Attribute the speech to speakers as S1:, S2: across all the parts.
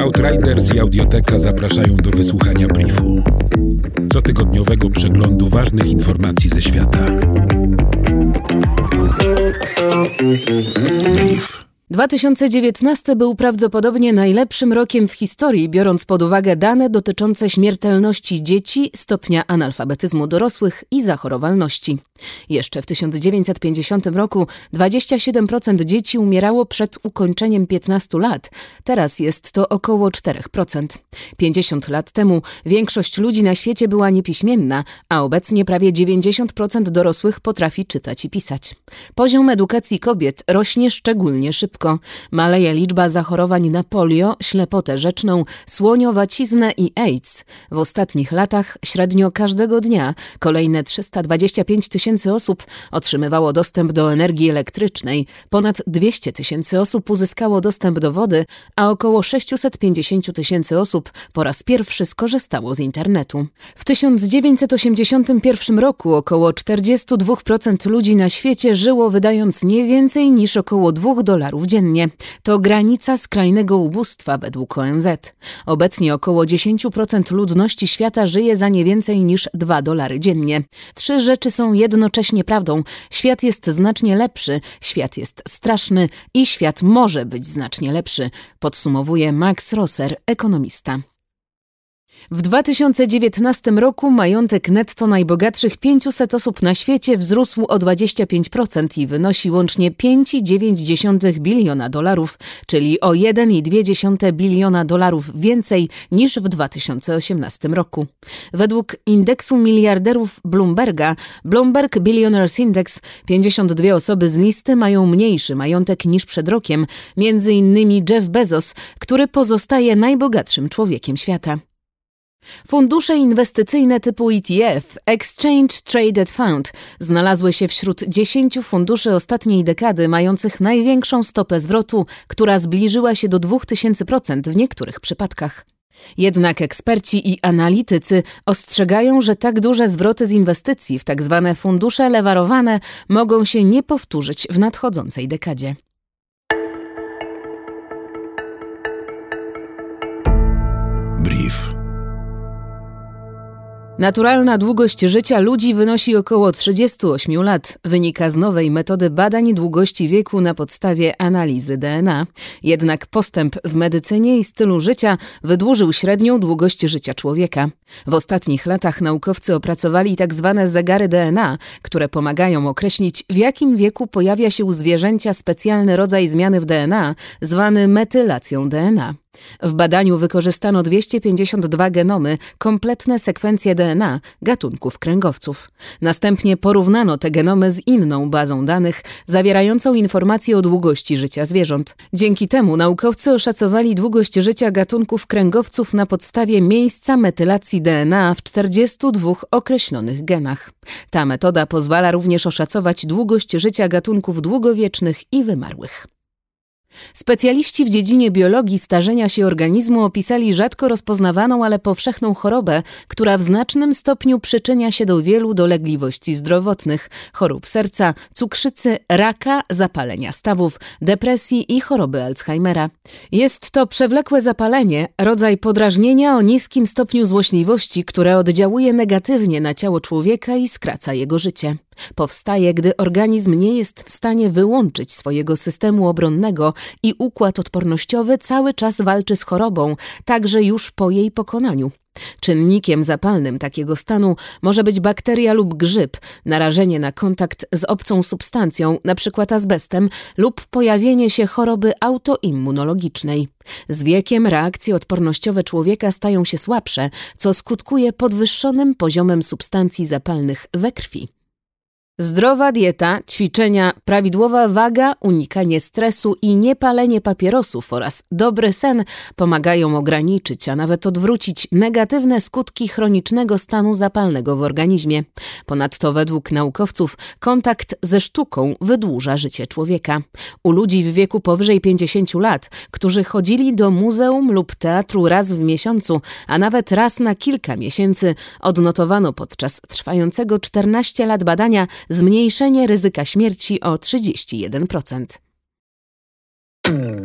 S1: Outriders i Audioteka zapraszają do wysłuchania briefu. Cotygodniowego przeglądu ważnych informacji ze świata. Brief.
S2: 2019 był prawdopodobnie najlepszym rokiem w historii, biorąc pod uwagę dane dotyczące śmiertelności dzieci, stopnia analfabetyzmu dorosłych i zachorowalności. Jeszcze w 1950 roku 27% dzieci umierało przed ukończeniem 15 lat, teraz jest to około 4%. 50 lat temu większość ludzi na świecie była niepiśmienna, a obecnie prawie 90% dorosłych potrafi czytać i pisać. Poziom edukacji kobiet rośnie szczególnie szybko. Maleje liczba zachorowań na polio, ślepotę rzeczną, słoniowaciznę i AIDS. W ostatnich latach średnio każdego dnia kolejne 325 tysięcy osób otrzymywało dostęp do energii elektrycznej, ponad 200 tysięcy osób uzyskało dostęp do wody, a około 650 tysięcy osób po raz pierwszy skorzystało z internetu. W 1981 roku około 42% ludzi na świecie żyło wydając nie więcej niż około 2 dolarów dziennie. To granica skrajnego ubóstwa według ONZ. Obecnie około 10% ludności świata żyje za nie więcej niż 2 dolary dziennie. Trzy rzeczy są jednocześnie prawdą. Świat jest znacznie lepszy, świat jest straszny i świat może być znacznie lepszy, podsumowuje Max Rosser, ekonomista. W 2019 roku majątek netto najbogatszych 500 osób na świecie wzrósł o 25% i wynosi łącznie 5,9 biliona dolarów, czyli o 1,2 biliona dolarów więcej niż w 2018 roku. Według indeksu miliarderów Bloomberga, Bloomberg Billionaires Index, 52 osoby z listy mają mniejszy majątek niż przed rokiem, między innymi Jeff Bezos, który pozostaje najbogatszym człowiekiem świata. Fundusze inwestycyjne typu ETF, Exchange Traded Fund, znalazły się wśród 10 funduszy ostatniej dekady mających największą stopę zwrotu, która zbliżyła się do 2000% w niektórych przypadkach. Jednak eksperci i analitycy ostrzegają, że tak duże zwroty z inwestycji w tzw. Tak fundusze lewarowane mogą się nie powtórzyć w nadchodzącej dekadzie. Naturalna długość życia ludzi wynosi około 38 lat. Wynika z nowej metody badań długości wieku na podstawie analizy DNA. Jednak postęp w medycynie i stylu życia wydłużył średnią długość życia człowieka. W ostatnich latach naukowcy opracowali tzw. Tak zegary DNA, które pomagają określić, w jakim wieku pojawia się u zwierzęcia specjalny rodzaj zmiany w DNA, zwany metylacją DNA. W badaniu wykorzystano 252 genomy, kompletne sekwencje DNA gatunków kręgowców. Następnie porównano te genomy z inną bazą danych zawierającą informacje o długości życia zwierząt. Dzięki temu naukowcy oszacowali długość życia gatunków kręgowców na podstawie miejsca metylacji DNA w 42 określonych genach. Ta metoda pozwala również oszacować długość życia gatunków długowiecznych i wymarłych. Specjaliści w dziedzinie biologii starzenia się organizmu opisali rzadko rozpoznawaną, ale powszechną chorobę, która w znacznym stopniu przyczynia się do wielu dolegliwości zdrowotnych, chorób serca, cukrzycy, raka, zapalenia stawów, depresji i choroby Alzheimera. Jest to przewlekłe zapalenie, rodzaj podrażnienia o niskim stopniu złośliwości, które oddziałuje negatywnie na ciało człowieka i skraca jego życie. Powstaje, gdy organizm nie jest w stanie wyłączyć swojego systemu obronnego i układ odpornościowy cały czas walczy z chorobą, także już po jej pokonaniu. Czynnikiem zapalnym takiego stanu może być bakteria lub grzyb, narażenie na kontakt z obcą substancją, np. azbestem, lub pojawienie się choroby autoimmunologicznej. Z wiekiem reakcje odpornościowe człowieka stają się słabsze, co skutkuje podwyższonym poziomem substancji zapalnych we krwi. Zdrowa dieta, ćwiczenia, prawidłowa waga, unikanie stresu i niepalenie papierosów oraz dobry sen pomagają ograniczyć, a nawet odwrócić negatywne skutki chronicznego stanu zapalnego w organizmie. Ponadto według naukowców kontakt ze sztuką wydłuża życie człowieka. U ludzi w wieku powyżej 50 lat, którzy chodzili do muzeum lub teatru raz w miesiącu, a nawet raz na kilka miesięcy, odnotowano podczas trwającego 14 lat badania zmniejszenie ryzyka śmierci o 31%.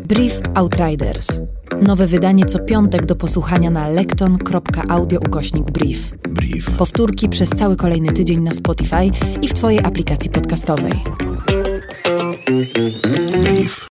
S3: Brief Outriders. Nowe wydanie co piątek do posłuchania na lekton.audio ukośnik brief.
S1: Brief.
S3: Powtórki przez cały kolejny tydzień na Spotify i w Twojej aplikacji podcastowej.
S1: Brief.